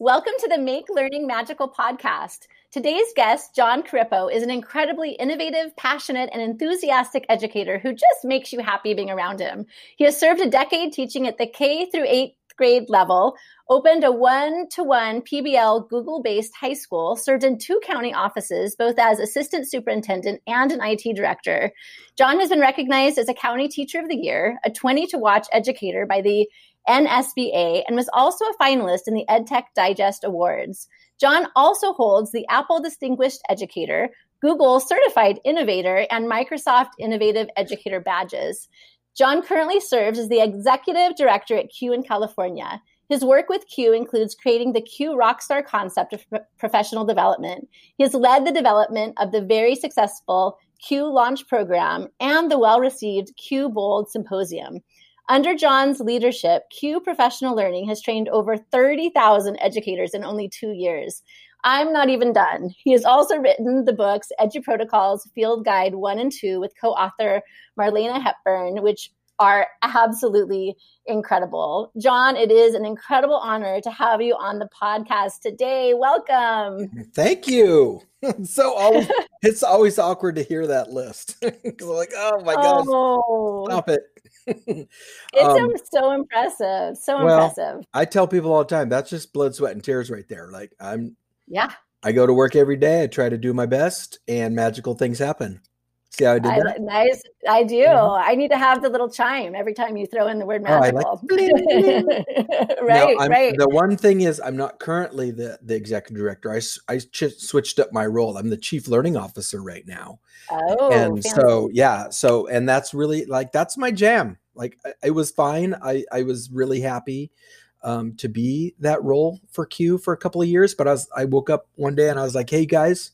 Welcome to the Make Learning Magical podcast. Today's guest, Jon Corippo, is an incredibly innovative, passionate, and enthusiastic educator who just makes you happy being around him. He has served a decade teaching at the K through 8th grade level, opened a one to one PBL Google based high school, served in two county offices, both as assistant superintendent and an IT director. Jon has been recognized as a county teacher of the year, a 20 to watch educator by the NSBA, and was also a finalist in the EdTech Digest Awards. Jon also holds the Apple Distinguished Educator, Google Certified Innovator, and Microsoft Innovative Educator badges. Jon currently serves as the executive director at CUE in California. His work with CUE includes creating the CUE Rockstar concept of professional development. He has led the development of the very successful CUE Launch program and the well received CUE Bold Symposium. Under Jon's leadership, CUE Professional Learning has trained over 30,000 educators in only two years. I'm not even done. He has also written the books EduProtocols, Field Guide 1 and 2 with co author Marlena Hebern, which are absolutely incredible. Jon, it is an incredible honor to have you on the podcast today. Welcome. Thank you. so always, it's always awkward to hear that list. like, oh my god, oh. stop it. it's um, so impressive. So well, impressive. I tell people all the time that's just blood, sweat, and tears right there. Like I'm yeah. I go to work every day. I try to do my best, and magical things happen. See how I did that? nice. I do. Mm-hmm. I need to have the little chime every time you throw in the word magical. Oh, like, right, now, right. The one thing is, I'm not currently the, the executive director. I, I ch- switched up my role. I'm the chief learning officer right now. Oh, and so yeah, so and that's really like that's my jam. Like it was fine. I I was really happy um, to be that role for CUE for a couple of years. But I was I woke up one day and I was like, hey guys,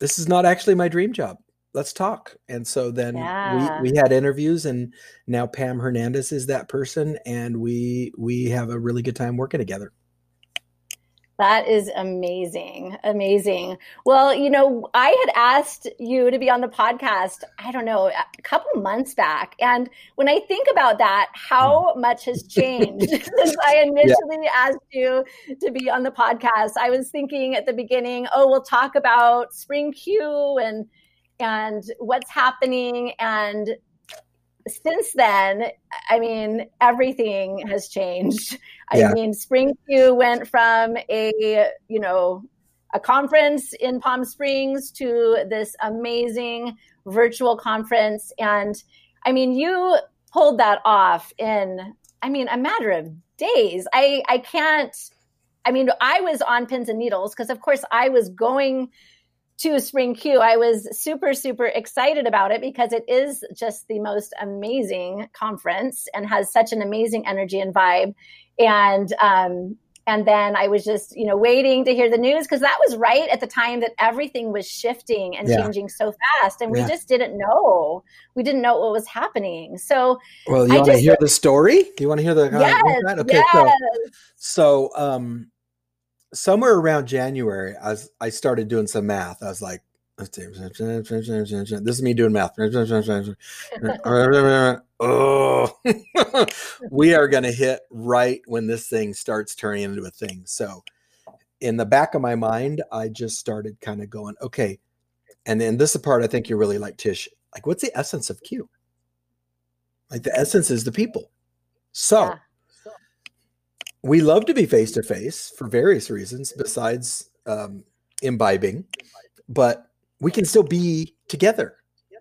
this is not actually my dream job. Let's talk. And so then yeah. we we had interviews and now Pam Hernandez is that person and we we have a really good time working together. That is amazing. Amazing. Well, you know, I had asked you to be on the podcast, I don't know, a couple months back. And when I think about that, how hmm. much has changed since I initially yeah. asked you to be on the podcast? I was thinking at the beginning, oh, we'll talk about Spring CUE and and what's happening and since then, I mean, everything has changed. I yeah. mean, Spring CUE went from a, you know, a conference in Palm Springs to this amazing virtual conference. And I mean, you pulled that off in, I mean, a matter of days. I, I can't, I mean, I was on pins and needles because, of course, I was going to Spring CUE. I was super, super excited about it because it is just the most amazing conference and has such an amazing energy and vibe. And um, and then I was just, you know, waiting to hear the news because that was right at the time that everything was shifting and yeah. changing so fast, and we just didn't know. We didn't know what was happening. So, well, you want to hear the story? Do you want to hear the? Yes, okay, yes. so so um, somewhere around January, as I started doing some math, I was like, this is me doing math. oh, we are going to hit right when this thing starts turning into a thing. So, in the back of my mind, I just started kind of going, okay. And then this is the part I think you really like, Tish. Like, what's the essence of CUE? Like, the essence is the people. So, yeah we love to be face to face for various reasons besides um, imbibing, but we can still be together.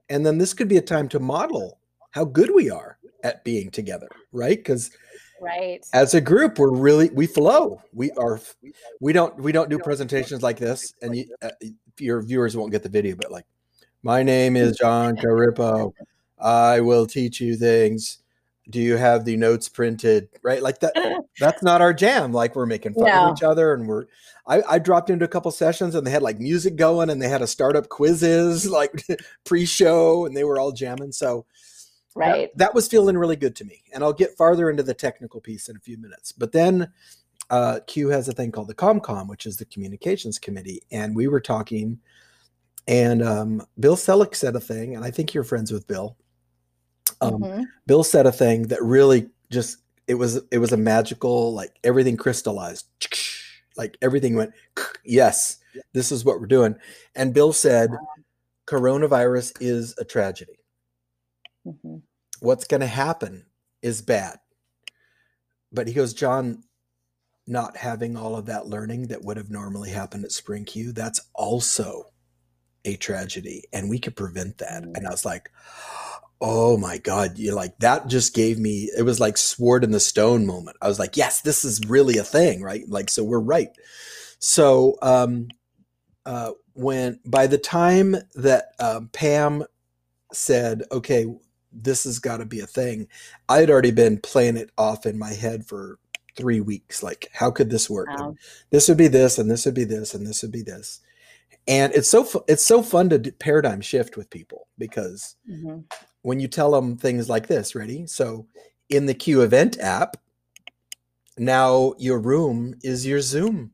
And then this could be a time to model how good we are at being together, right? Because right. as a group we're really we flow. We are we don't we don't do presentations like this and you, uh, your viewers won't get the video but like my name is Jon Corippo i will teach you things do you have the notes printed right like that that's not our jam like we're making fun no. of each other and we're I, I, dropped into a couple sessions and they had like music going and they had a startup quizzes like pre-show and they were all jamming so right that, that, was feeling really good to me and i'll get farther into the technical piece in a few minutes but then uh, CUE has a thing called the comcom which is the communications committee and we were talking and um, bill Selak said a thing and i think you're friends with bill um, mm-hmm. Bill said a thing that really just it was it was a magical like everything crystallized. Like everything went yes this is what we're doing. And bill said coronavirus is a tragedy. Mm-hmm. what's going to happen is bad. But he goes Jon not having all of that learning that would have normally happened at spring CUE that's also a tragedy and we could prevent that. And i was like oh my god you like that just gave me it was like sword in the stone moment. I was like yes this is really a thing right? Like so we're right. So um uh when by the time that um, pam said okay this has got to be a thing i had already been playing it off in my head for three weeks. Like how could this work? Wow. this would be this and this would be this and this would be this and it's so it's so fun to paradigm shift with people because mm-hmm when you tell them things like this. Ready? So in the CUE event app, now your room is your Zoom.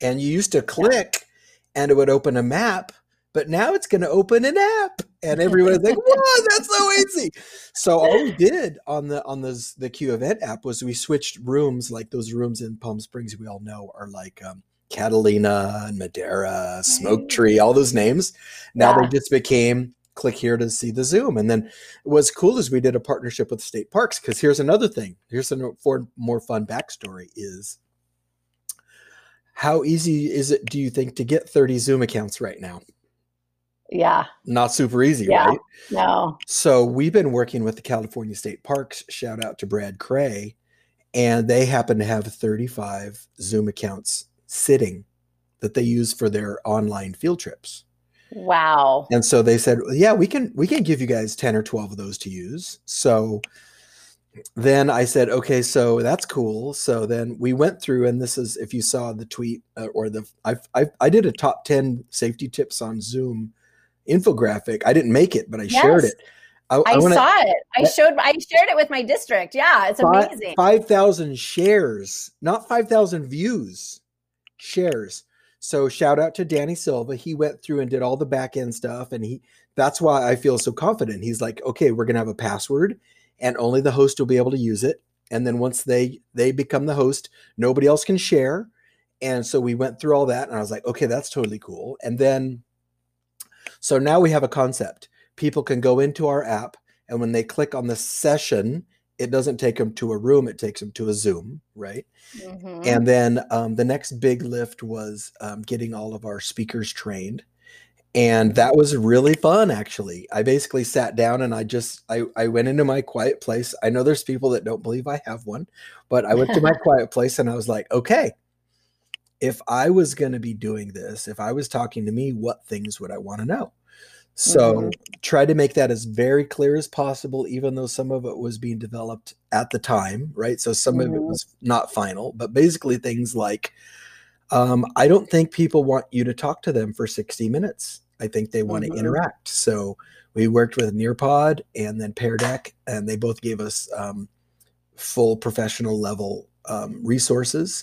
And you used to click and it would open a map, but now it's going to open an app. And everybody's like, "Wow, that's so easy!" So all we did on the on the the CUE event app was we switched rooms, like those rooms in Palm Springs we all know are like um, Catalina and Madeira, Smoke Tree, all those names. Now yeah. they just became click here to see the Zoom. And then what's cool is we did a partnership with state parks because here's another thing. Here's a for more fun backstory is how easy is it, do you think, to get 30 Zoom accounts right now? Yeah. Not super easy, yeah. right? No. So we've been working with the California State Parks. Shout out to Brad Cray. And they happen to have 35 Zoom accounts sitting that they use for their online field trips. Wow. And so they said, "Yeah, we can we can give you guys 10 or 12 of those to use." So then I said, "Okay, so that's cool." So then we went through and this is if you saw the tweet uh, or the I I I did a top 10 safety tips on Zoom infographic. I didn't make it, but I yes. shared it. I, I, I wanna, saw it. I showed. I shared it with my district. Yeah, it's amazing. Five thousand shares, not five thousand views. Shares. So shout out to Danny Silva. He went through and did all the back end stuff, and he that's why I feel so confident. He's like, okay, we're gonna have a password, and only the host will be able to use it. And then once they they become the host, nobody else can share. And so we went through all that, and I was like, okay, that's totally cool. And then, so now we have a concept. People can go into our app, and when they click on the session, it doesn't take them to a room; it takes them to a Zoom, right? Mm-hmm. And then um, the next big lift was um, getting all of our speakers trained. And that was really fun, actually. I basically sat down and I just I, I went into my quiet place. I know there's people that don't believe I have one, but I went to my quiet place and I was like, okay, if I was going to be doing this, if I was talking to me, what things would I want to know? So mm-hmm. try to make that as very clear as possible, even though some of it was being developed at the time, right? So some mm-hmm. of it mm-hmm. was not final, but basically things like um, I don't think people want you to talk to them for 60 minutes. I think they want mm-hmm. to interact. So we worked with Nearpod and then Pear Deck, and they both gave us um, full professional level um, resources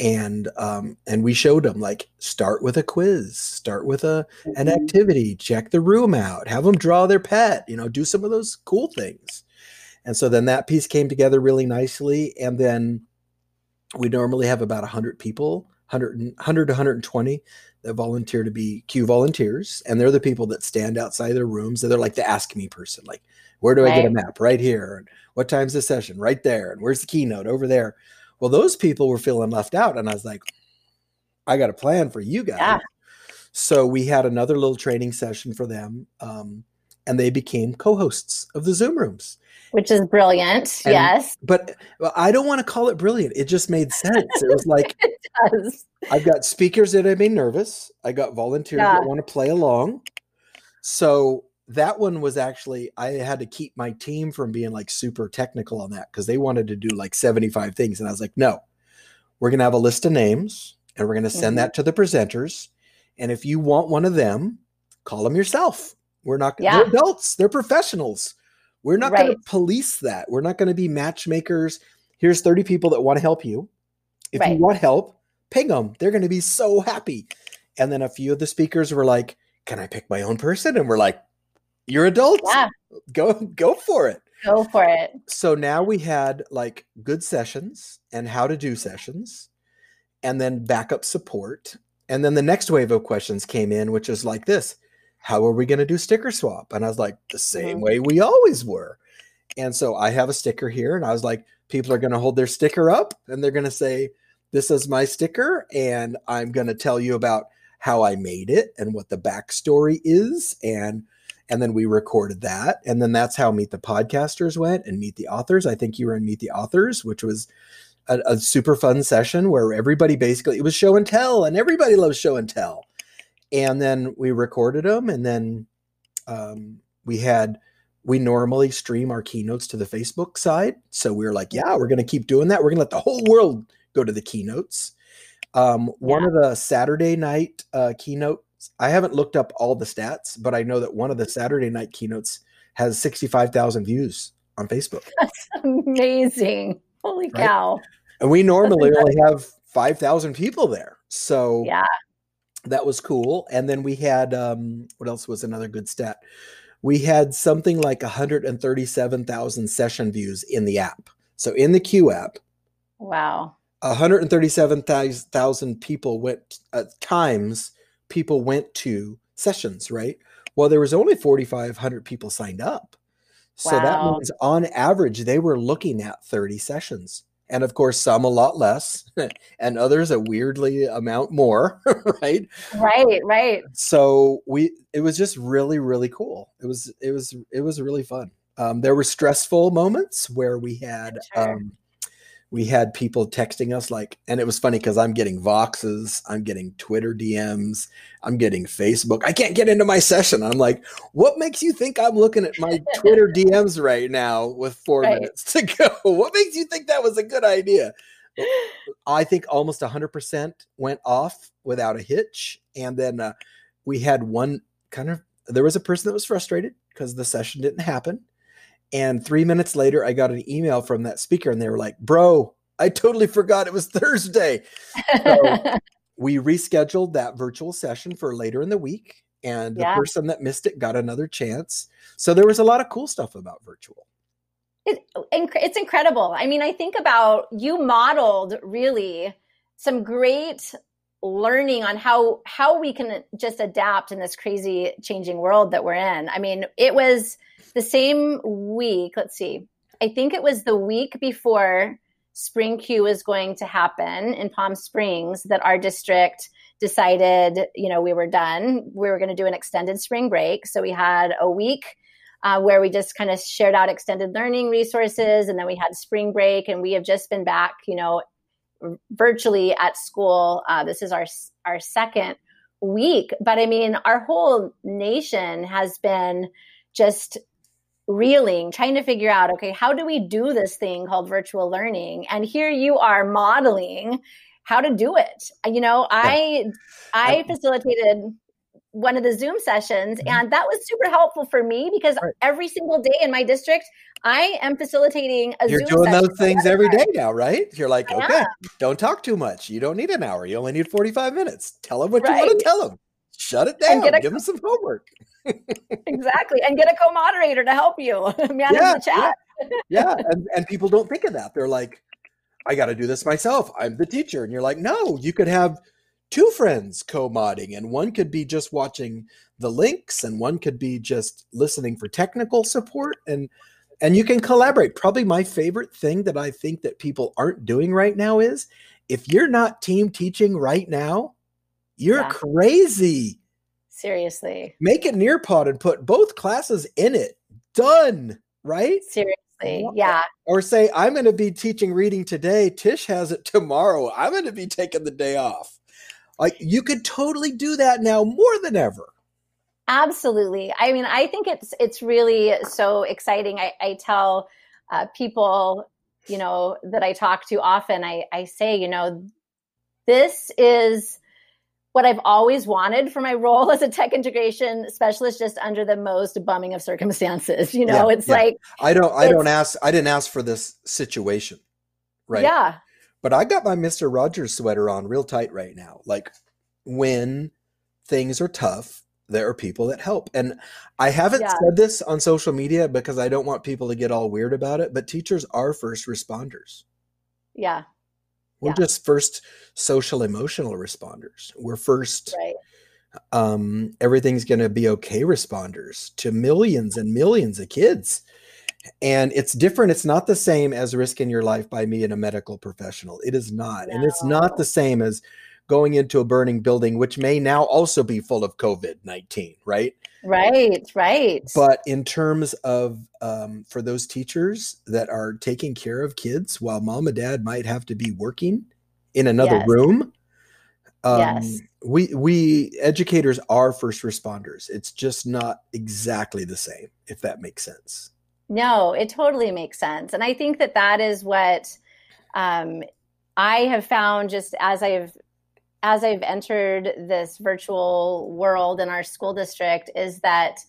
and um, and we showed them like start with a quiz start with a an mm-hmm. activity check the room out have them draw their pet you know do some of those cool things. And so then that piece came together really nicely and then we normally have about 100 people 100, 100 to 120 that volunteer to be CUE volunteers and they're the people that stand outside their rooms and they're like the ask me person like where do i get a map? Right here and what time's the session? Right there and where's the keynote? Over there well, those people were feeling left out. And I was like, I got a plan for you guys. Yeah. So we had another little training session for them. Um, and they became co-hosts of the Zoom rooms. Which is brilliant. And, yes. But well, I don't want to call it brilliant. It just made sense. It was like it. I've got speakers that have been nervous. I got volunteers yeah. that want to play along. So that one was actually I had to keep my team from being like super technical on that because they wanted to do like 75 things. And I was like, no, we're gonna have a list of names and we're gonna send mm-hmm. that to the presenters. And if you want one of them, call them yourself. We're not yeah. they're adults, they're professionals. We're not right. gonna police that. We're not gonna be matchmakers. Here's 30 people that want to help you. If right. you want help, ping them. They're gonna be so happy. And then a few of the speakers were like, Can I pick my own person? And we're like, you're adults. Yeah. Go go for it. Go for it. So now we had like good sessions and how to do sessions, and then backup support. And then the next wave of questions came in, which is like this How are we going to do sticker swap? And I was like, The same Mhm. way we always were. And so I have a sticker here, and I was like, People are going to hold their sticker up and they're going to say, This is my sticker, and I'm going to tell you about how I made it and what the backstory is. And and then we recorded that and then that's how meet the podcasters went and meet the authors. I think you were in meet the authors which was a, a super fun session where everybody basically it was show and tell and everybody loves show and tell. And then we recorded them and then um, we had we normally stream our keynotes to the facebook side. So we were like yeah we're going to keep doing that. We're going to let the whole world go to the keynotes. Um, one of the saturday night uh, keynotes i haven't looked up all the stats but i know that one of the saturday night keynotes has 65000 views on facebook That's Amazing. Holy Right? cow. and we normally only have 5000 people there so Yeah. that was cool and then we had um what else was another good stat we had something like 137000 session views in the app so in the CUE app Wow. 137,000 people went at times people went to sessions right well there was only 4500 people signed up so that Wow. means on average they were looking at 30 sessions and of course some a lot less and others a weirdly amount more right Right, right. so we it was just really really cool it was it was it was really fun um, there were stressful moments where we had Sure. um, we had people texting us like and it was funny because i'm getting voxes i'm getting twitter dms i'm getting facebook i can't get into my session i'm like what makes you think i'm looking at my twitter dms right now with four Right. minutes to go what makes you think that was a good idea I think almost 100% went off without a hitch. And then uh, we had one kind of, there was a person that was frustrated because the session didn't happen. And three minutes later, I got an email from that speaker and they were like, Bro, I totally forgot it was Thursday. So We rescheduled that virtual session for later in the week. And the person that missed it got another chance. So there was a lot of cool stuff about virtual. it, it's incredible. I mean, I think about you modeled really some great learning on how how we can just adapt in this crazy changing world that we're in. I mean, it was the same week, let's see. I think it was the week before Spring CUE was going to happen in Palm Springs that our district decided, you know, we were done. We were going to do an extended spring break. So we had a week uh, where we just kind of shared out extended learning resources. And then we had spring break, and we have just been back, you know, virtually at school. Uh, this is our our second week, but I mean, our whole nation has been just reeling, trying to figure out, okay, how do we do this thing called virtual learning? And here you are modeling how to do it. You know, I I facilitated one of the Zoom sessions, Mhm. and that was super helpful for me because Right. every single day in my district, I am facilitating a You're Zoom doing those things every day now, right? You're like, I okay, don't talk too much. You don't need an hour. You only need 45 minutes. Tell them what you want to tell them. Shut it down. a- Give them some homework. exactly, and get a co-moderator to help you manage Yeah, the chat. Yeah. and, and people don't think of that. They're like, I got to do this myself. I'm the teacher. And you're like, no, you could have two friends co-modding and one could be just watching the links and one could be just listening for technical support and and you can collaborate probably my favorite thing that i think that people aren't doing right now is if you're not team teaching right now you're Yeah. crazy Seriously, make a nearpod and put both classes in it done right seriously, yeah. or say i'm going to be teaching reading today tish has it tomorrow i'm going to be taking the day off like you could totally do that now more than ever Absolutely. I mean, I think it's it's really so exciting. I, I tell uh, people, you know, that I talk to often. I, I say, you know, this is what I've always wanted for my role as a tech integration specialist, just under the most bumming of circumstances. You know, Yeah, it's yeah. like, i don't i don't ask i didn't ask for this situation right yeah, but i got my mr rogers sweater on real tight right now like when things are tough there are people that help. And I haven't Yeah. said this on social media because I don't want people to get all weird about it, but teachers are first responders. Yeah. We're Yeah. just first social emotional responders. We're first Right. um, everything's going to be okay responders to millions and millions of kids. And it's different. It's not the same as risking your life by me and a medical professional. It is not. And it's not the same as going into a burning building, which may now also be full of COVID 19, right? Right. Right. But in terms of um, for those teachers that are taking care of kids while mom and dad might have to be working in another Yes. room, um, Yes. we we educators are first responders. It's just not exactly the same, if that makes sense. No, it totally makes sense. And I think that that is what um, I have found just as I've as I've entered this virtual world in our school district is that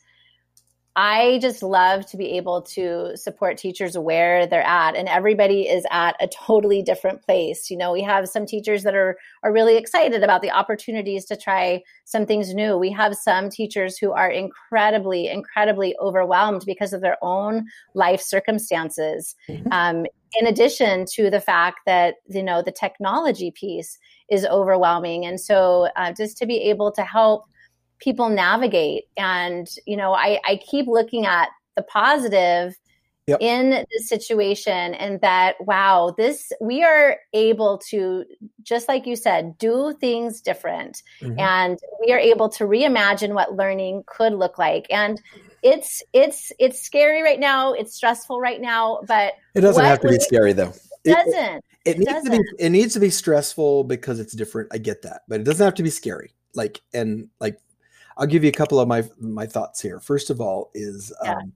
I just love to be able to support teachers where they're at and everybody is at a totally different place. You know, we have some teachers that are are really excited about the opportunities to try some things new. We have some teachers who are incredibly incredibly overwhelmed because of their own life circumstances. Mhm. Um, in addition to the fact that you know the technology piece is overwhelming and so uh, just to be able to help people navigate and you know i, I keep looking at the positive Yep. in this situation and that wow this we are able to just like you said do things different Mhm. and we are able to reimagine what learning could look like and it's it's it's scary right now it's stressful right now but It doesn't have to be scary though. it It- doesn't it needs to be doesn't. it needs to be stressful because it's different. I get that, but it doesn't have to be scary. Like and like, I'll give you a couple of my my thoughts here. First of all, is Yeah. um,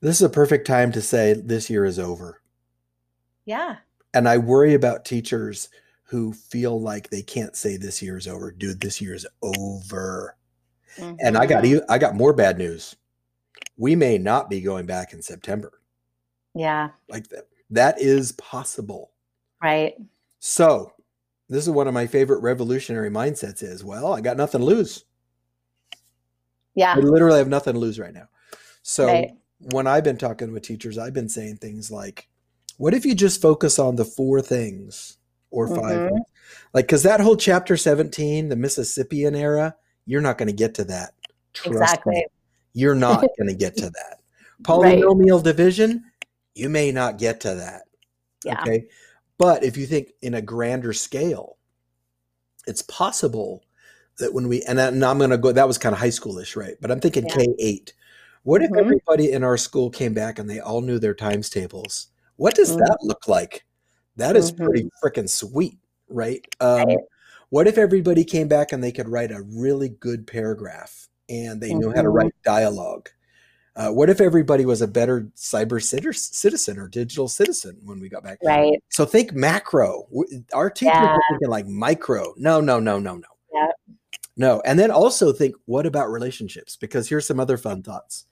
this is a perfect time to say this year is over. yeah And I worry about teachers who feel like they can't say this year is over. Dude, this year is over. And I got Mhm. you. I got more bad news. We may not be going back in September. yeah Like that. That is possible. right So, this is one of my favorite revolutionary mindsets is, well, I got nothing to lose. yeah I literally have nothing to lose right now. So, Right. when I've been talking with teachers, I've been saying things like, what if you just focus on the four things or 5 Mhm. Like, because that whole chapter 17, the Mississippian era, you're not going to get to that. Trust exactly me. You're not going to get to that. Right. Polynomial division, you may not get to that. yeah Okay. But if you think in a grander scale, it's possible that when we, and, I'm going to go, that was kind of high schoolish, right? But I'm thinking Yeah. K 8. What if Mhm. everybody in our school came back and they all knew their times tables? What does Mhm. that look like? That is pretty freaking sweet, right? Um, Right. What if everybody came back and they could write a really good paragraph and they knew how to Mhm. write dialogue? Uh, what if everybody was a better cyber citizen or digital citizen when we got back? right So think macro. Our teachers Yeah. are thinking like micro. No, no, no, no, no. Yeah. No. And then also think, what about relationships? Because here's some other fun thoughts.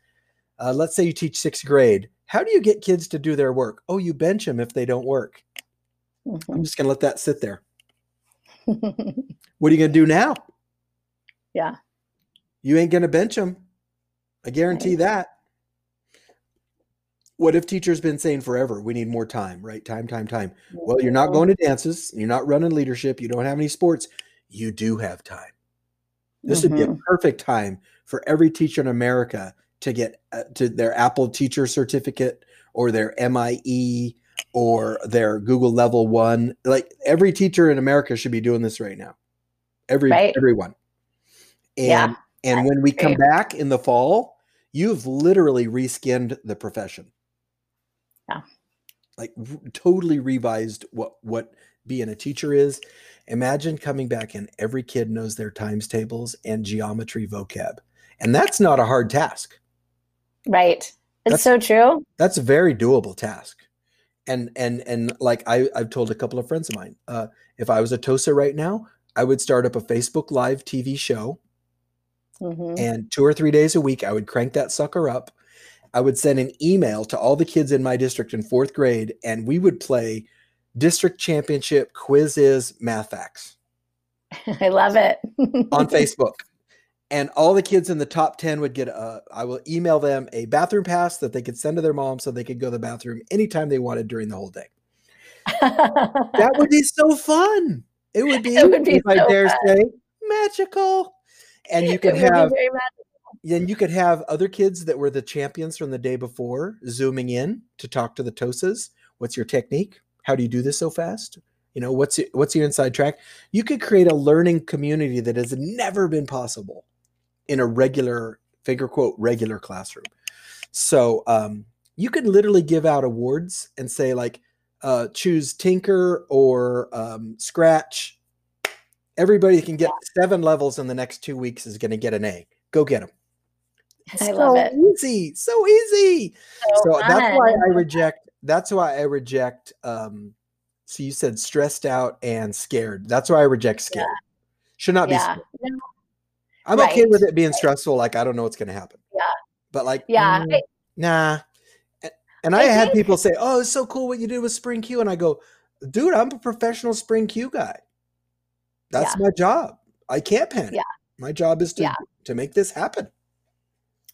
Uh, let's say you teach sixth grade. How do you get kids to do their work? Oh, you bench them if they don't work. I'm Mhm. just going to let that sit there. What are you going to do now? yeah You ain't going to bench them. I guarantee Right. that. What if teachers been saying forever, we need more time, right? Time, time, time. Well, you're not Mhm. going to dances, you're not running leadership, you don't have any sports. You do have time. This would be a Mhm. perfect time for every teacher in America to get uh, to their Apple teacher certificate or their MIE or their Google level 1. Like every teacher in America should be doing this right now. Every Right. everyone. And Yeah, and when we come back in the fall, you've literally reskinned the profession. Yeah. Like r- totally revised what what being a teacher is. Imagine coming back and every kid knows their times tables and geometry vocab. And that's not a hard task. right That's- it's so true That's a very doable task. And and and like I, I've told a couple of friends of mine, uh, if I was a TOSA right now, I would start up a Facebook Live TV show Mhm. and two or three days a week, I would crank that sucker up. I would send an email to all the kids in my district in fourth grade, and we would play district championship quizzes math facts i love it on Facebook. and all the kids in the top 10 would get a i will email them a bathroom pass that they could send to their mom so they could go to the bathroom anytime they wanted during the whole day that would be so fun it would be, it would be if so i dare fun. say magical and you could have then you could have other kids that were the champions from the day before zooming in to talk to the tosas what's your technique how do you do this so fast you know what's your, what's your inside track you could create a learning community that has never been possible in a regular finger quote regular classroom. So um, you could literally give out awards and say like uh, choose Tynker or um, Scratch. Everybody can get seven levels in the next two weeks is going to get an A. Go get them. I so love it. Easy, so easy. So, so that's why I reject. That's why I reject. Um, so you said stressed out and scared. That's why I reject scared. Yeah. Should not yeah. be scared. No, I'm right. okay with it being stressful. Like I don't know what's going to happen. Yeah. But like, yeah, mm, I, nah. And I, I had think, people say, "Oh, it's so cool what you did with Spring CUE," and I go, "Dude, I'm a professional Spring CUE guy. That's yeah. my job. I can't panic. Yeah. My job is to yeah. to make this happen."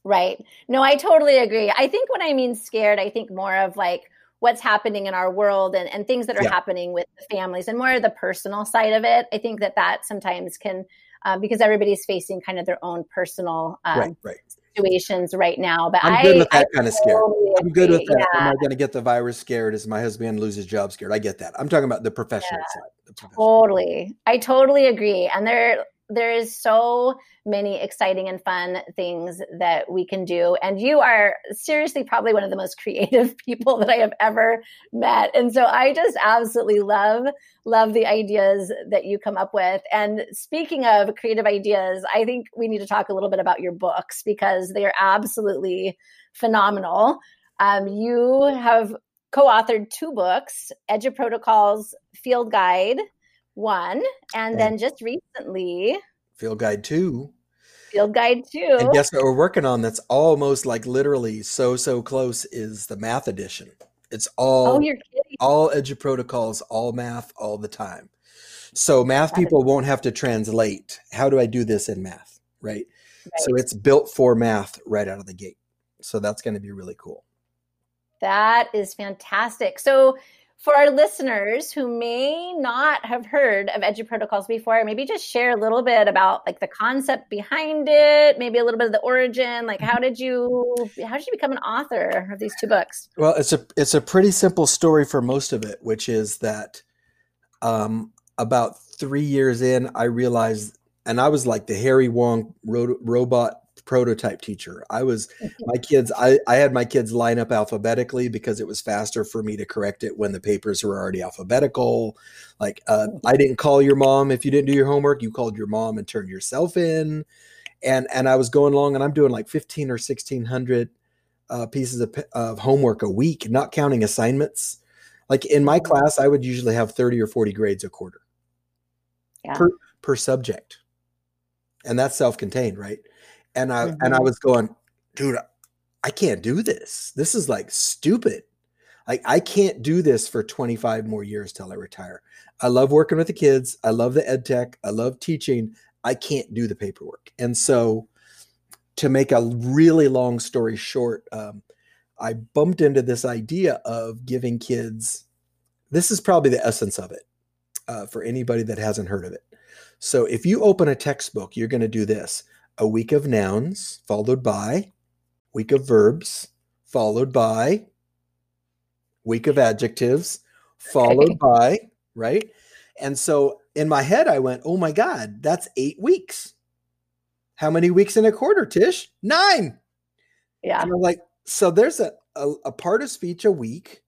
Right. No, I totally agree. I think when I mean scared, I think more of like what's happening in our world and, and things that are yeah. happening with the families and more of the personal side of it. I think that that sometimes can um, because everybody's facing kind of their own personal um, right, right. Situations right now. But I'm good I, with that I kind of scared. I'm good with that. Yeah. Am I going to get the virus scared? Is my husband lose his job scared? I get that. I'm talking about the professional yeah, side. The professional totally. Side. I totally agree. And there, there is so many exciting and fun things that we can do. And you are seriously probably one of the most creative people that I have ever met. And so I just absolutely love, love the ideas that you come up with. And speaking of creative ideas, I think we need to talk a little bit about your books because they are absolutely phenomenal. Um, you have co authored two books EduProtocols Field Guide one, and then just recently, Field Guide two. Field Guide two. And guess what we're working on? That's almost like literally so so close. Is the math edition? It's all. Oh, you're kidding. All EduProtocols, all math, all the time. So math that people is- won't have to translate. How do I do this in math? Right? right. So it's built for math right out of the gate. So that's going to be really cool. That is fantastic. So for our listeners who may not have heard of EduProtocols before, maybe just share a little bit about like the concept behind it, maybe a little bit of the origin. Like, how did you how did you become an author of these two books? Well, it's a it's a pretty simple story for most of it, which is that um, about three years in, I realized, and I was like the Harry Wong ro- robot prototype teacher. I was my kids. I I had my kids line up alphabetically because it was faster for me to correct it when the papers were already alphabetical. Like uh, I didn't call your mom if you didn't do your homework. You called your mom and turned yourself in. And and I was going along and I'm doing like fifteen or sixteen hundred uh, pieces of, of homework a week, not counting assignments. Like in my class, I would usually have thirty or forty grades a quarter yeah. per per subject, and that's self contained, right? And I mm-hmm. and I was going, dude, I can't do this. This is like stupid. Like I can't do this for 25 more years till I retire. I love working with the kids. I love the ed tech. I love teaching. I can't do the paperwork. And so to make a really long story short, um, I bumped into this idea of giving kids. This is probably the essence of it uh, for anybody that hasn't heard of it. So if you open a textbook, you're going to do this a week of nouns followed by week of verbs followed by week of adjectives followed by right? And so in my head i went oh my god that's eight weeks. How many weeks in a quarter tish? Nine! Yeah. And i'm like so there's a, a, a part of speech a week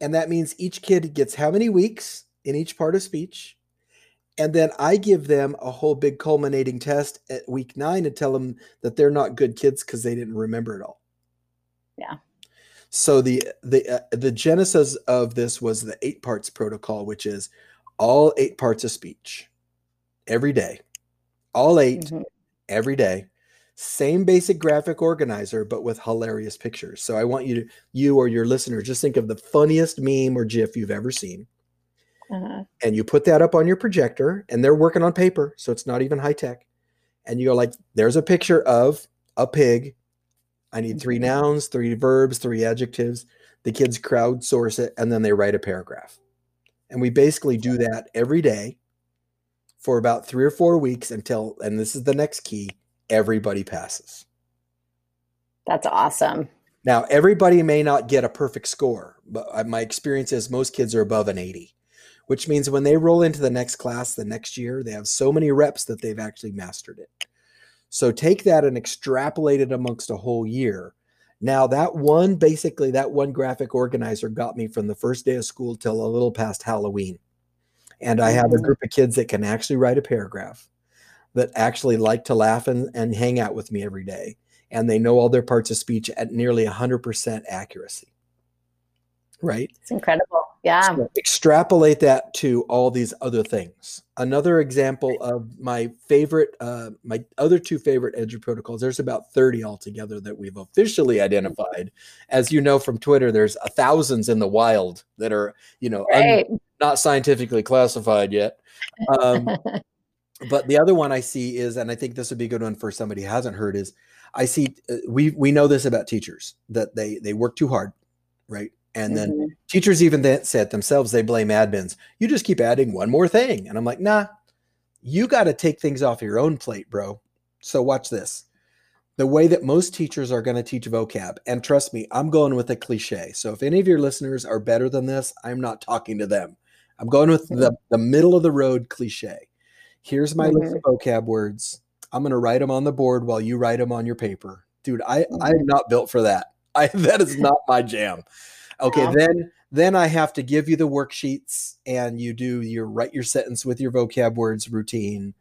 and that means each kid gets how many weeks in each part of speech and then I give them a whole big culminating test at week nine and tell them that they're not good kids because they didn't remember it all. Yeah. So the the uh, the genesis of this was the eight parts protocol, which is all eight parts of speech every day, all 8 mm-hmm. every day. Same basic graphic organizer, but with hilarious pictures. So I want you to you or your listeners just think of the funniest meme or GIF you've ever seen uh-huh. and you put that up on your projector and they're working on paper so it's not even high tech and you go like, there's a picture of a pig. I need three Mhm. nouns, three verbs, three adjectives. The kids crowdsource it and then they write a paragraph. And we basically do that every day for about three or four weeks until, and this is the next key, everybody passes. That's awesome. Now, everybody may not get a perfect score, but uh, my experience is most kids are above an 80, which means when they roll into the next class the next year, they have so many reps that they've actually mastered it. So take that and extrapolate it amongst a whole year. Now, that one, basically, that one graphic organizer got me from the first day of school till a little past Halloween. And I have a Mhm. group of kids that can actually write a paragraph that actually like to laugh and, and hang out with me every day and they know all their parts of speech at nearly 100% accuracy. Right? It's incredible. Yeah. So extrapolate that to all these other things. Another example of my favorite, uh, my other two favorite EduProtocols, there's about 30 altogether that we've officially identified. As you know from Twitter, there's a thousands in the wild that are, you know, un- not scientifically classified yet. Um, but the other one I see is, and I think this would be a good one for somebody who hasn't heard, is I see uh, we we know this about teachers that they they work too hard, right? And then Mhm. teachers even that said themselves they blame admins. You just keep adding one more thing, and I'm like, nah, you got to take things off your own plate, bro. So watch this. The way that most teachers are going to teach vocab, and trust me, I'm going with a cliche. So if any of your listeners are better than this, I'm not talking to them. I'm going with mm-hmm. the, the middle of the road cliche. Here's my list mm-hmm. of vocab words. I'm going to write them on the board while you write them on your paper. Dude, I, I'm mm-hmm. not built for that. I, that is not my jam. Okay, Wow. then then I have to give you the worksheets and you do your write your sentence with your vocab words routine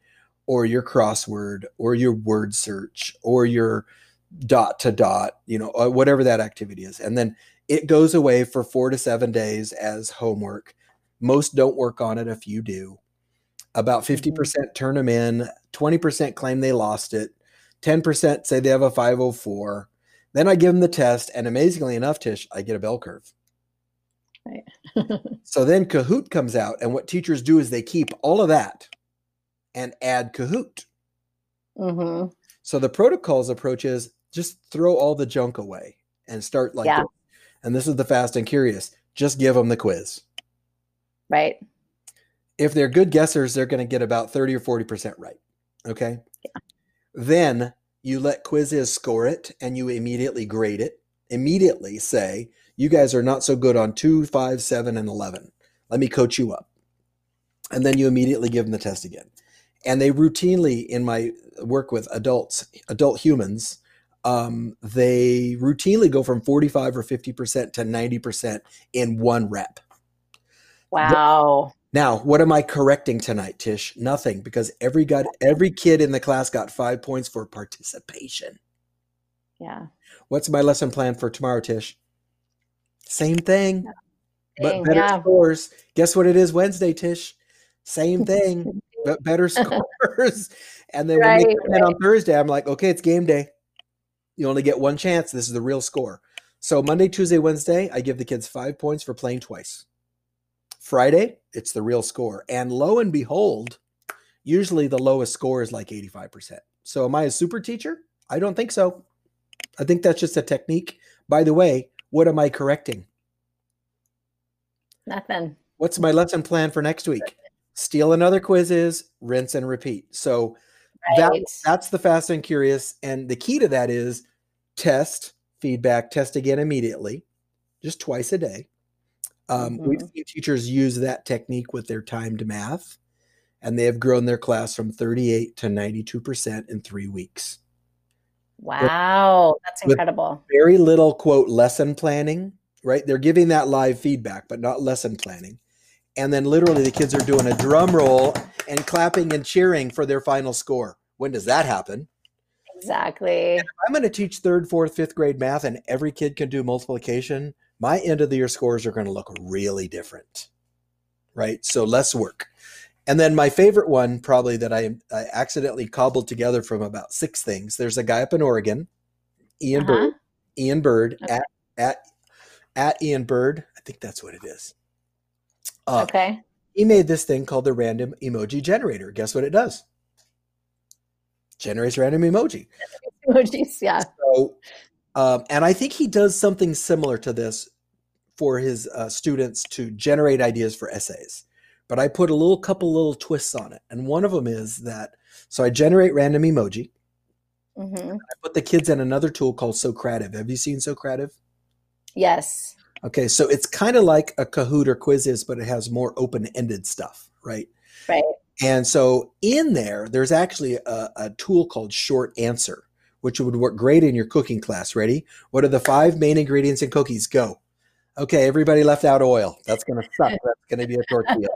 or your crossword or your word search or your dot to dot, you know, uh, whatever that activity is. And then it goes away for 4 to 7 days as homework. Most don't work on it if you do. About 50% turn them in, 20% claim they lost it, 10% say they have a 504. Then I give them the test, and amazingly enough, Tish, I get a bell curve. Right. So then Kahoot comes out, and what teachers do is they keep all of that and add Kahoot. Mm-hmm. So the protocol's approach is just throw all the junk away and start like Yeah. this. And this is the fast and curious. Just give them the quiz. Right. If they're good guessers, they're going to get about 30 or 40% right. Okay. Yeah. Then you let Quizizz score it and you immediately grade it. Immediately say, you guys are not so good on two, five, seven, and 11. Let me coach you up. And then you immediately give them the test again. And they routinely, in my work with adults, adult humans, um, they routinely go from 45 or 50% to 90% in one rep. Wow. Now, what am I correcting tonight, Tish? Nothing, because every got every kid in the class got five points for participation. Yeah. What's my lesson plan for tomorrow, Tish? Same thing, but better yeah. scores. Guess what it is Wednesday, Tish? Same thing, but better scores. And then when they Right, come in on Thursday, I'm like, okay, it's game day. You only get one chance. This is the real score. So Monday, Tuesday, Wednesday, I give the kids five points for playing twice. Friday, it's the real score. And lo and behold, usually the lowest score is like 85%. So am I a super teacher? I don't think so. I think that's just a technique. By the way, what am I correcting? Nothing. What's my lesson plan for next week? Steal another Quizizz, rinse and repeat. So that that's the fast and curious. And the key to that is test, feedback, test again immediately, just twice a day. Um, We've Mhm. seen teachers use that technique with their timed math, and they have grown their class from 38 to 92% in three weeks. Wow. That's with- incredible. Very little, quote, lesson planning, right? They're giving that live feedback, but not lesson planning. And then literally the kids are doing a drum roll and clapping and cheering for their final score. When does that happen? Exactly. I'm going to teach third, fourth, fifth grade math, and every kid can do multiplication. My end of the year scores are going to look really different, right? So less work. And then my favorite one, probably that I, I accidentally cobbled together from about six things. There's a guy up in Oregon, Ian Uh-huh. Byrd. Ian Byrd Okay. at at at Ian Byrd. I think that's what it is. Uh, Okay. He made this thing called the random emoji generator. Guess what it does? generates random emoji. Emojis, yeah. So, um, and I think he does something similar to this for his uh, students to generate ideas for essays. But I put a little couple little twists on it, and one of them is that so I generate random emoji. hmm I put the kids in another tool called Socrative. Have you seen Socrative? Yes. Okay, so it's kind of like a Kahoot or Quizizz, but it has more open-ended stuff, right? Right. And so in there, there's actually a, a tool called Short Answer, which would work great in your cooking class. Ready? What are the five main ingredients in cookies? Go. Okay, everybody left out oil. That's going to suck. That's going to be a tortilla,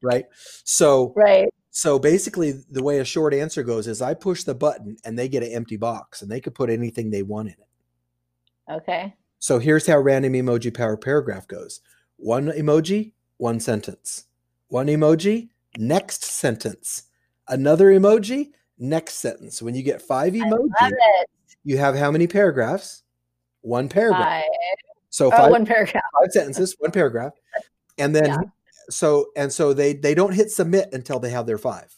right? So, Right. so basically, the way a short answer goes is I push the button and they get an empty box, and they could put anything they want in it. Okay. So here's how random emoji power paragraph goes: one emoji, one sentence. One emoji, next sentence. Another emoji, next sentence. When you get five emojis, you have how many paragraphs? One paragraph. Five. So Oh, five, one paragraph. five sentences, one paragraph, and then Yeah. so and so they they don't hit submit until they have their five.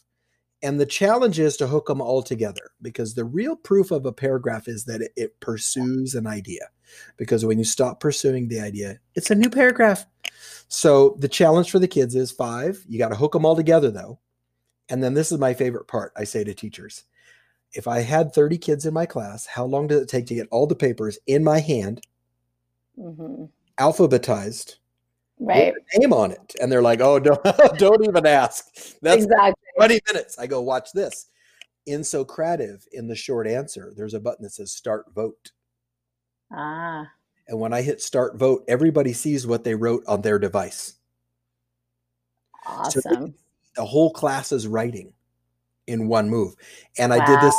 And the challenge is to hook them all together because the real proof of a paragraph is that it, it pursues an idea. Because when you stop pursuing the idea, it's a new paragraph. So the challenge for the kids is five. You got to hook them all together though. And then this is my favorite part. I say to teachers, if I had 30 kids in my class, how long does it take to get all the papers in my hand, hmm alphabetized, Right. name on it? And they're like, oh, don't, don't even ask. That's exactly. 20 minutes. I go, watch this. In Socrative, in the short answer, there's a button that says start vote. Ah. And when I hit start vote, everybody sees what they wrote on their device. Awesome. The whole class is writing in one move. And I did this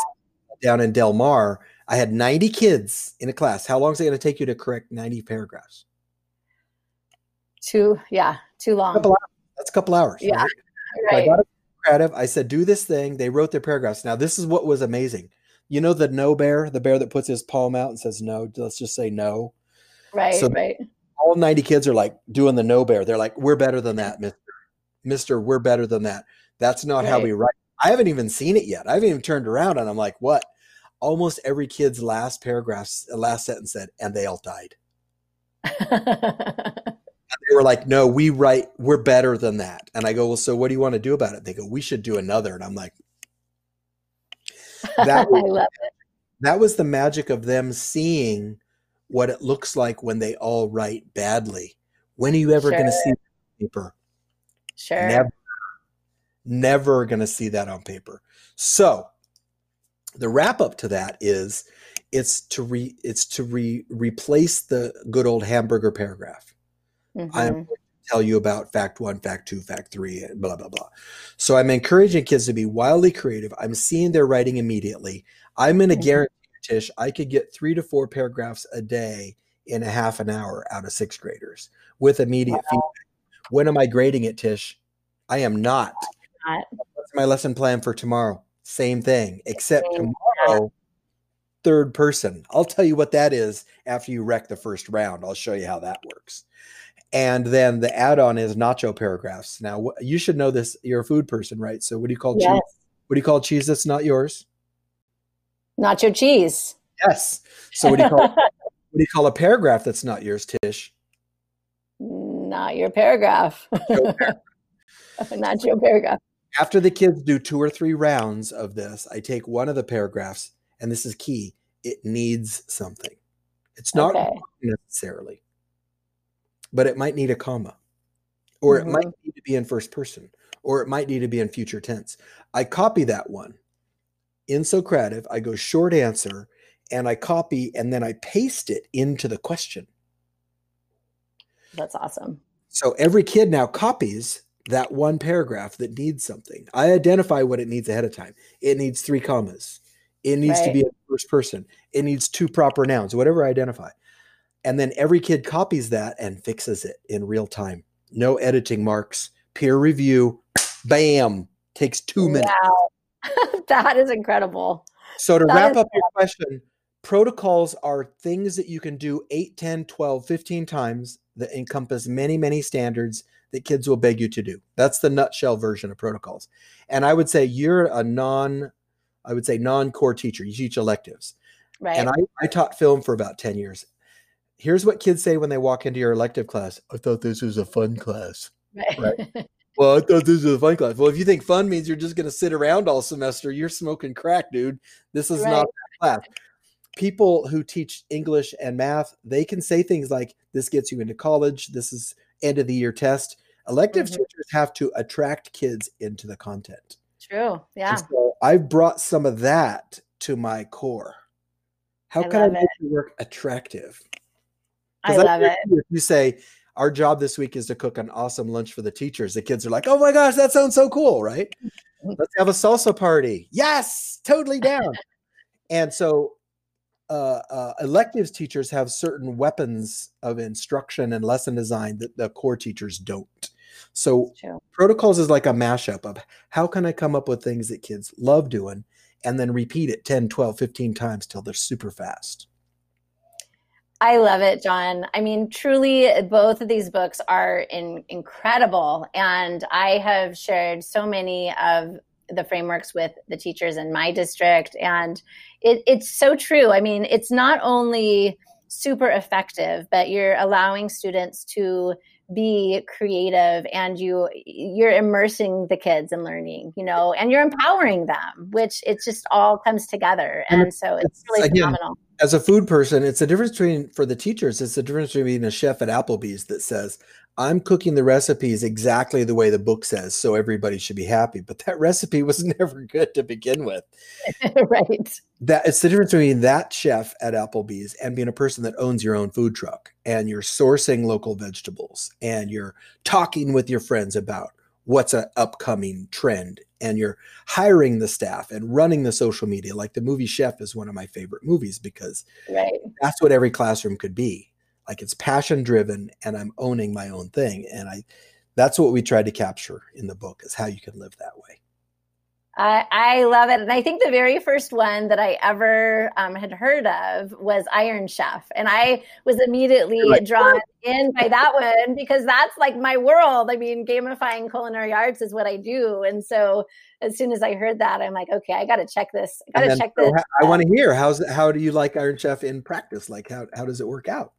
down in Del Mar. I had 90 kids in a class. How long is it going to take you to correct 90 paragraphs? Too yeah, too long. Couple. That's a couple hours. Yeah. right? So I got creative. I said, do this thing. They wrote their paragraphs. Now, this is what was amazing. You know the no bear, the bear that puts his palm out and says no. Let's just say no. Right. so- right. All 90 kids are like doing the no bear. They're like, we're better than that, Mister. Mister, we're better than that. That's not how we write. I haven't even seen it yet. I haven't even turned around and I'm like, what? Almost every kid's last paragraph, last sentence said, and they all died. They were like, no, we write, we're better than that. And I go, well, so what do you want to do about it? They go, we should do another. And I'm like, That I was- love it. that was the magic of them seeing what it looks like when they all write badly. When are you ever going to see paper? Sure. Never, never going to see that on paper. So the wrap up to that is it's to re it's to re replace the good old hamburger paragraph. I'm Mhm. going to tell you about fact one, fact two, fact three, and blah, blah, blah. So I'm encouraging kids to be wildly creative. I'm seeing their writing immediately. I'm going to Mhm. guarantee, you, Tish, I could get three to four paragraphs a day in a half an hour out of sixth graders with immediate feedback. When am I grading it, Tish? I am not. Not. What's my lesson plan for tomorrow? Same thing, except Same, tomorrow, third person. I'll tell you what that is after you wreck the first round. I'll show you how that works. And then the add-on is nacho paragraphs. Now you should know this. You're a food person, right? So what do you call Yes. cheese? What do you call cheese that's not yours? Nacho cheese. Yes. So what do you call what do you call a paragraph that's not yours, Tish? Not your paragraph. Not your paragraph. After the kids do two or three rounds of this, I take one of the paragraphs, and this is key. It needs something. It's not Okay. necessarily, but it might need a comma, or it might Mhm. need to be in first person, or it might need to be in future tense. I copy that one in Socrative. I go short answer, and I copy, and then I paste it into the question. That's awesome. So every kid now copies that one paragraph that needs something. I identify what it needs ahead of time. It needs three commas. It needs to be in first person. It needs two proper nouns, whatever I identify. And then every kid copies that and fixes it in real time. No editing marks, peer review, bam, takes two minutes. Wow. that is incredible. So to That wrap up your question, protocols are things that you can do 8, 10, 12, 15 times that encompass many, many standards that kids will beg you to do. That's the nutshell version of protocols. And I would say you're a non I would say non-core teacher. You teach electives. Right. And I, I taught film for about 10 years. Here's what kids say when they walk into your elective class. I thought this was a fun class. right. Well, I thought this was a fun class. Well, if you think fun means you're just going to sit around all semester, you're smoking crack, dude. This is Right. not that class. People who teach English and math, they can say things like, this gets you into college. This is end of the year test. Elective Mhm. teachers have to attract kids into the content. True. And Yeah. so I've brought some of that to my core. How I can I make the work attractive? I love it. If you say, our job this week is to cook an awesome lunch for the teachers, the kids are like, oh my gosh, that sounds so cool, right? Let's have a salsa party. Yes, totally down. and so, uh, uh, electives teachers have certain weapons of instruction and lesson design that the core teachers don't. So, protocols is like a mashup of how can I come up with things that kids love doing and then repeat it 10, 12, 15 times till they're super fast. I love it, Jon. I mean, truly, both of these books are in, incredible. And I have shared so many of the frameworks with the teachers in my district. And it, it's so true. I mean, it's not only super effective, but you're allowing students to be creative and you you're immersing the kids in learning you know and you're empowering them which it just all comes together And and so it's it's- really again, phenomenal as a food person, it's the difference between for the teachers, it's the difference between being a chef at Applebee's that says, I'm cooking the recipes exactly the way the book says, so everybody should be happy. But that recipe was never good to begin with. right That it's the difference between that chef at Applebee's and being a person that owns your own food truck and you're sourcing local vegetables and you're talking with your friends about what's an upcoming trend and you're hiring the staff and running the social media. Like the movie Chef is one of my favorite movies because right. that's what every classroom could be. Like it's passion driven and i'm owning my own thing and i that's what we tried to capture in the book is how you can live that way I, I love it. And I think the very first one that I ever um, had heard of was Iron Chef. And I was immediately like, drawn in by that one because that's like my world. I mean, gamifying culinary arts is what I do. And so as soon as I heard that, I'm like, okay, I got to check this. I got to check so this. i want to hear how's how do you like iron chef in practice like how, how does it work out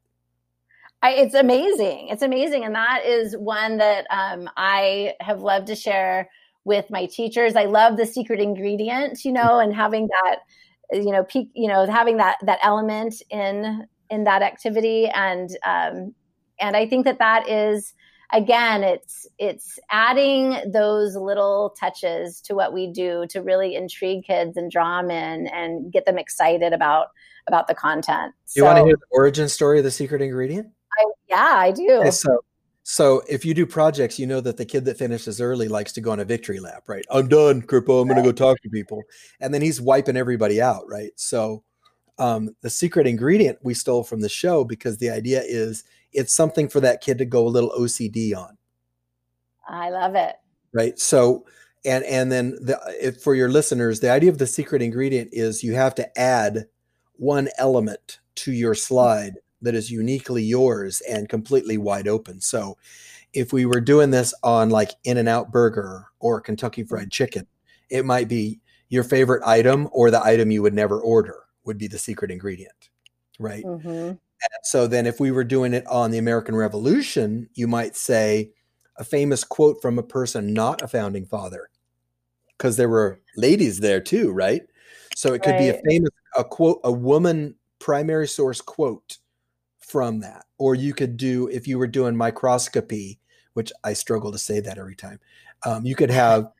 I, it's amazing. It's amazing. And that is one that um, I have loved to share with my teachers. I love the secret ingredient, you know, and having that, you know, peak, you know, having that, that element in, in that activity. And, um, and I think that that is, again, it's, it's adding those little touches to what we do to really intrigue kids and draw them in and get them excited about, about the content. do you want to hear the origin story of the secret ingredient I, yeah, I do. Okay, so so if you do projects you know that the kid that finishes early likes to go on a victory lap right? I'm done Corippo. i'm going to go talk to people. And then he's wiping everybody out right? So um, the secret ingredient we stole from the show because the idea is it's something for that kid to go a little ocd on. I love it. right? So and and then the if for your listeners the idea of the secret ingredient is you have to add one element to your slide that is uniquely yours and completely wide open. So if we were doing this on like in and out burger or kentucky fried chicken it might be your favorite item or the item you would never order would be the secret ingredient right? Hmm so then, if we were doing it on the American Revolution, you might say a famous quote from a person not a founding father, because there were ladies there too, right? So it could be a famous a quote, a woman primary source quote from that, or you could do if you were doing microscopy, which I struggle to say that every time. Um, you could have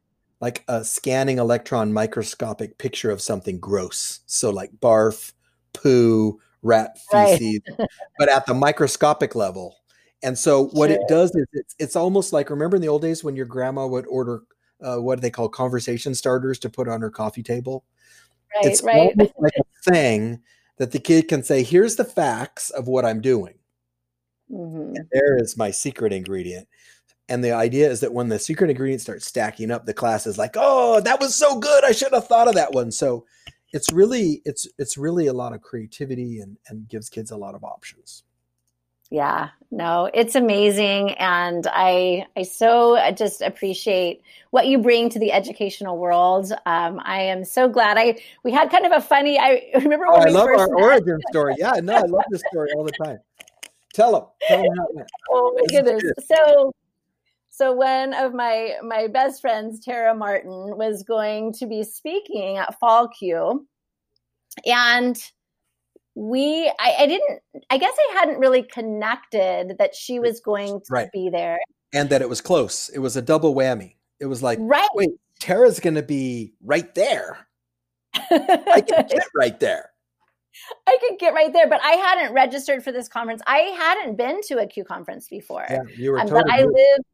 like a scanning electron microscopic picture of something gross, so like barf, poo, rat Right. feces, but at the microscopic level. And so what it does is it's it's almost like remember in the old days when your grandma would order uh, what do they call conversation starters to put on her coffee table? Right, it's right. almost like a thing that the kid can say, "Here's the facts of what I'm doing." hmm And there is my secret ingredient. And the idea is that when the secret ingredient starts stacking up, the class is like, "Oh, that was so good! I should have thought of that one." So it's really it's it's really a lot of creativity and and gives kids a lot of options. Yeah, no, it's amazing, and I I so just appreciate what you bring to the educational world. Um, I am so glad. I we had kind of a funny. I remember oh, I love our met. origin story. Yeah, no, I love this story all the time. Tell them. Tell them how it went. Oh my goodness! So so one of my my best friends, Tara Martin, was going to be speaking at Fall CUE, and we I, I, didn't I guess I hadn't really connected that she was going to right. be there. And that it was close. It was a double whammy. It was like, right. wait, Tara's gonna be right there. I can get right there. I could get right there, but I hadn't registered for this conference. I hadn't been to a CUE conference before. Yeah, you were um, totally I live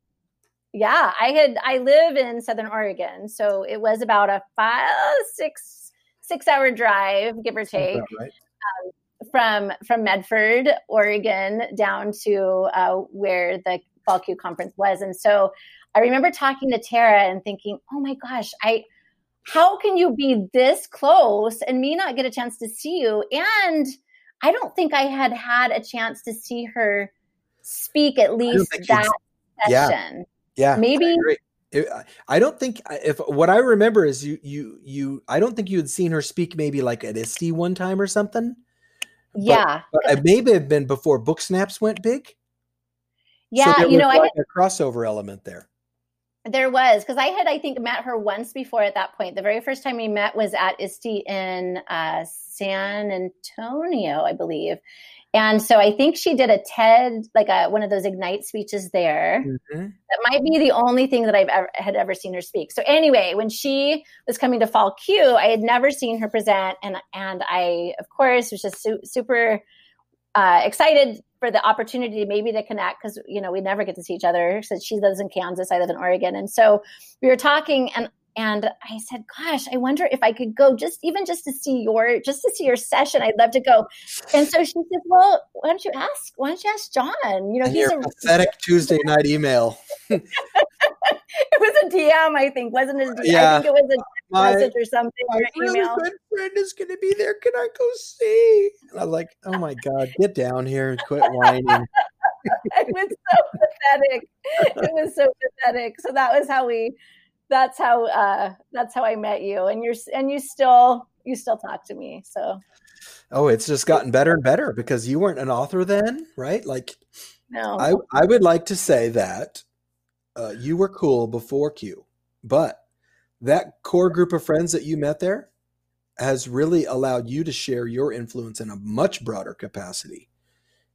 yeah, I had I live in Southern Oregon, so it was about a five six six hour drive, give or take, right. Um, from from Medford, Oregon, down to uh, where the Fall CUE conference was. And so I remember talking to Tara and thinking, "Oh my gosh, I." How can you be this close and me not get a chance to see you? And I don't think I had had a chance to see her speak at least that session. Yeah. Yeah, maybe. I, I don't think if what I remember is you you you I don't think you had seen her speak maybe like at ISTE one time or something. Yeah, but, but it maybe have been before Book Snaps went big. Yeah, so you know, like I had, a crossover element there. There was because I had I think met her once before at that point. The very first time we met was at ISTE in uh, San Antonio, I believe, and so I think she did a TED, like a, one of those Ignite speeches there. Mm-hmm. That might be the only thing that I've ever had ever seen her speak. So anyway, when she was coming to Fall CUE, I had never seen her present, and and I of course was just su- super uh, excited for the opportunity maybe to connect because you know we never get to see each other. So she lives in Kansas, I live in Oregon, and so we were talking, and and I said, "Gosh, I wonder if I could go just even just to see your just to see your session. I'd love to go." And so she said, "Well, why don't you ask? Why don't you ask Jon? You know, and he's a pathetic Tuesday night email." it was a DM, I think, wasn't it? Yeah. I think it was a My- message or something. My or really email. good friend is going to be there. Can I go see? And I was like, "Oh my god, get down here and quit whining." it was so pathetic. It was so pathetic. So that was how we. That's how. uh That's how I met you, and you're and you still you still talk to me. So Oh, it's just gotten better and better because you weren't an author then, right? Like, no, I I would like to say that uh, you were cool before CUE, but that core group of friends that you met there has really allowed you to share your influence in a much broader capacity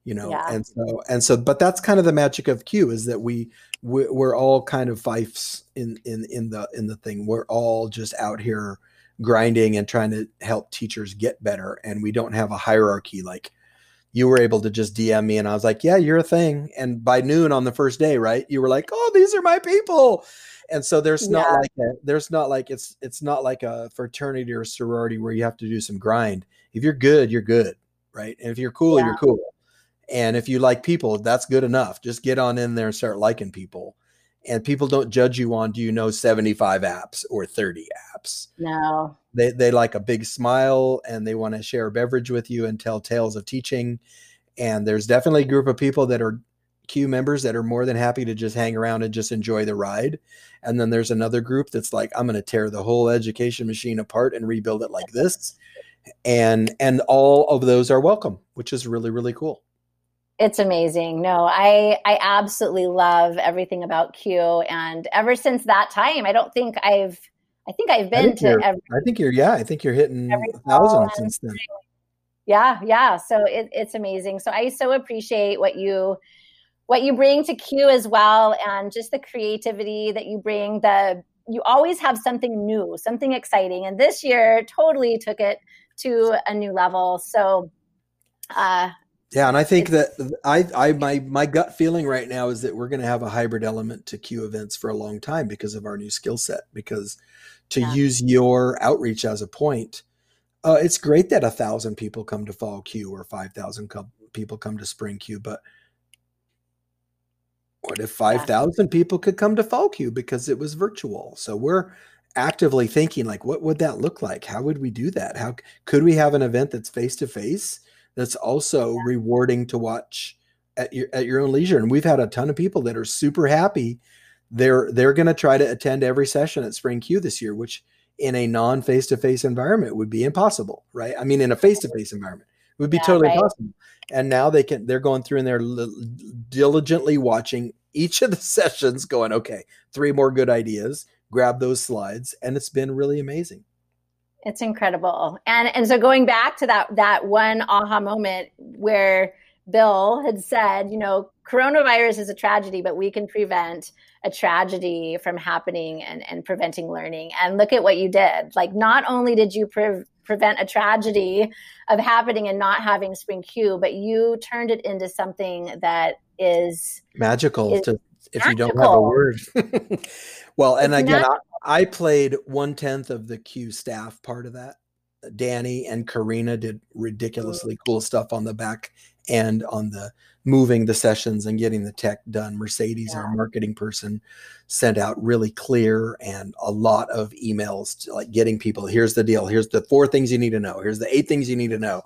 you know Yeah. and so and so but that's kind of the magic of CUE is that we we- we're all kind of fifes in in in the in the thing. We're all just out here grinding and trying to help teachers get better and we don't have a hierarchy. Like you were able to just dm me and i was like yeah you're a thing. And by noon on the first day right you were like oh these are my people. And so there's not Yeah. like a, there's not like it's it's not like a fraternity or sorority where you have to do some grind. If you're good you're good right? And if you're cool Yeah. you're cool and if you like people that's good enough. Just get on in there and start liking people. And people don't judge you on do you know 75 apps or 30 apps? No, they they like a big smile and they want to share a beverage with you and tell tales of teaching. And there's definitely a group of people that are q members that are more than happy to just hang around and just enjoy the ride. And then there's another group that's like i'm going to tear the whole education machine apart and rebuild it like this. And and all of those are welcome which is really really cool it's amazing. No, I I absolutely love everything about CUE, and ever since that time, I don't think I've I think I've I been think to every I think you're yeah i think you're hitting Every a thousand since then. Yeah yeah so it, it's amazing. So i so appreciate what you what you bring to CUE as well and just the creativity that you bring the you always have something new something exciting and this year totally took it to a new level. So uh Yeah, and I think It's- that I, I, my, my gut feeling right now is that we're going to have a hybrid element to CUE events for a long time because of our new skill set. Because to Yeah. use your outreach as a point, uh, it's great that a thousand people come to Fall CUE or five thousand co- people come to Spring CUE, but what if five thousand people could come to Fall CUE because it was virtual? So we're actively thinking like, what would that look like? How would we do that? How could we have an event that's face to face? That's also rewarding to watch at your at your own leisure. And we've had a ton of people that are super happy. They're they're going to try to attend every session at Spring CUE this year, which in a non face to face environment would be impossible, right? I mean, in a face to face environment would be yeah, totally right. possible. And now they can they're going through and they're li- diligently watching each of the sessions, going, okay, three more good ideas. Grab those slides, and it's been really amazing. It's incredible. And and so going back to that that one aha moment where Bill had said, you know, coronavirus is a tragedy, but we can prevent a tragedy from happening and, and preventing learning. And look at what you did. Like, not only did you pre- prevent a tragedy of happening and not having Spring CUE, but you turned it into something that is magical is to, if magical. you don't have a word. well, and again. I played one tenth of the CUE staff part of that. Danny and Karina did oh. ridiculously cool stuff on the back and on the moving the sessions and getting the tech done. Mercedes, yeah. our marketing person, sent out really clear and a lot of emails to like getting people here's the deal. Here's the four things you need to know. Here's the eight things you need to know.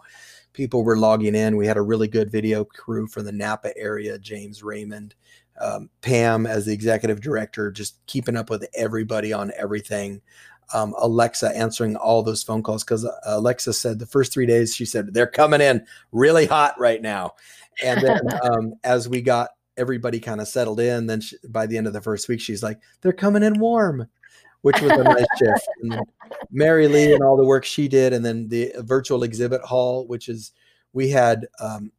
People were logging in. We had a really good video crew from the Napa area, James Raymond um, Pam as the executive director, just keeping up with everybody on everything. Um, Alexa answering all those phone calls because uh, Alexa said the first three days she said they're coming in really hot right now, and then um, as we got everybody kind of settled in, then she, by the end of the first week she's like they're coming in warm, which was a nice shift. And Mary Lee and all the work she did, and then the virtual exhibit hall, which is we had um,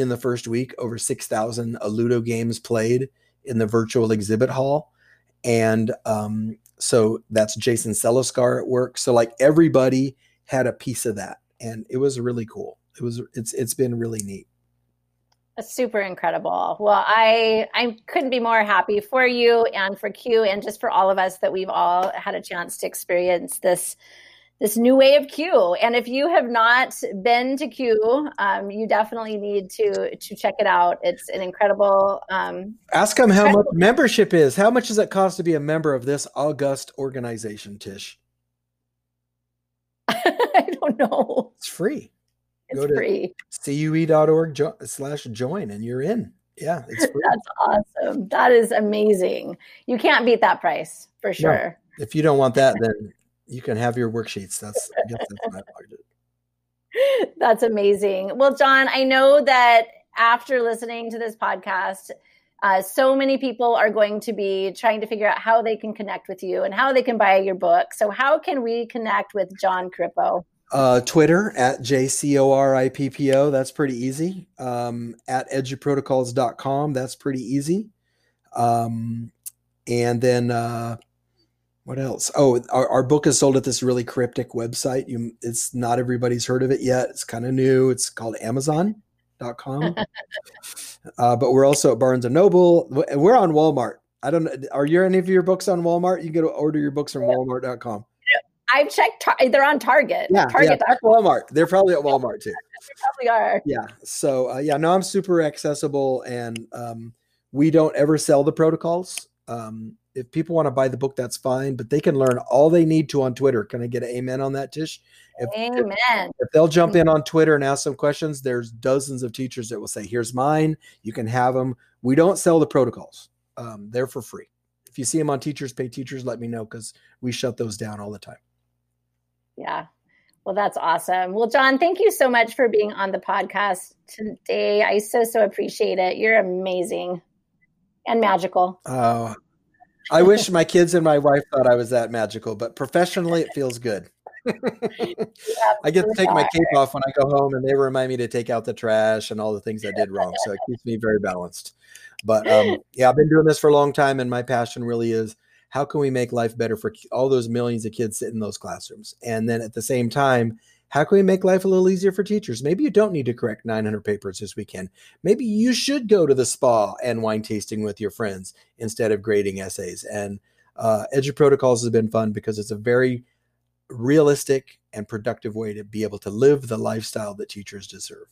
in the first week, over 6,000 Ludo games played in the virtual exhibit hall. And um, so that's Jason Seliskar at work. So like everybody had a piece of that. And it was really cool. It was it's it's been really neat. Super incredible. Well, I I couldn't be more happy for you and for Q and just for all of us that we've all had a chance to experience this this new way of CUE. And if you have not been to CUE, um, you definitely need to to check it out. It's an incredible. Um, Ask them how much membership is. How much does it cost to be a member of this august organization, Tish? I don't know. It's free. It's Go free. cue.org jo- slash join and you're in. Yeah, it's free. That's awesome. That is amazing. You can't beat that price for sure. No. If you don't want that, then you can have your worksheets. That's I guess that's my budget. That's amazing. Well, Jon, I know that after listening to this podcast, uh, so many people are going to be trying to figure out how they can connect with you and how they can buy your book. So, how can we connect with Jon Corippo? Uh, Twitter at JCORIPPO. That's pretty easy. Um, at eduprotocols.com. That's pretty easy. Um, and then uh, what else? Oh, our, our book is sold at this really cryptic website. You, it's not everybody's heard of it yet. It's kind of new. It's called Amazon.com. uh, but we're also at Barnes and Noble. We're on Walmart. I don't know. Are your any of your books on Walmart? You can go to order your books from Walmart.com. I've checked. Tar- they're on Target. Yeah, Target. Yeah, Walmart. They're probably at Walmart too. they probably are. Yeah. So uh, yeah, no, I'm super accessible, and um, we don't ever sell the protocols. Um, if people want to buy the book, that's fine, but they can learn all they need to on Twitter. Can I get an amen on that, Tish? If, amen. If, if they'll jump in on Twitter and ask some questions, there's dozens of teachers that will say, "Here's mine. You can have them." We don't sell the protocols; um, they're for free. If you see them on Teachers Pay Teachers, let me know because we shut those down all the time. Yeah. Well, that's awesome. Well, Jon, thank you so much for being on the podcast today. I so, so appreciate it. You're amazing and magical. Oh, I wish my kids and my wife thought I was that magical, but professionally, it feels good. I get to take my cape off when I go home, and they remind me to take out the trash and all the things I did wrong. So it keeps me very balanced. But um, yeah, I've been doing this for a long time, and my passion really is how can we make life better for all those millions of kids sitting in those classrooms, and then at the same time how can we make life a little easier for teachers? Maybe you don't need to correct 900 papers this weekend. Maybe you should go to the spa and wine tasting with your friends instead of grading essays. And uh, EduProtocols has been fun because it's a very realistic and productive way to be able to live the lifestyle that teachers deserve.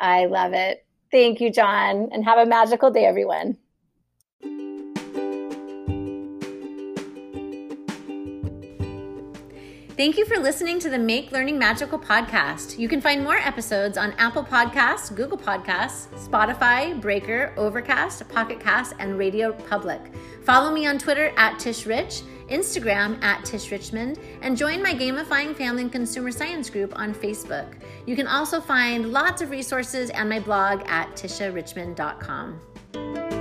I love it. Thank you, Jon, and have a magical day, everyone. Thank you for listening to the Make Learning Magical podcast. You can find more episodes on Apple Podcasts, Google Podcasts, Spotify, Breaker, Overcast, Pocket Cast, and Radio Public. Follow me on Twitter at Tish Rich, Instagram at Tish Richmond, and join my Gamifying Family and Consumer Science group on Facebook. You can also find lots of resources and my blog at tisharrichmond.com.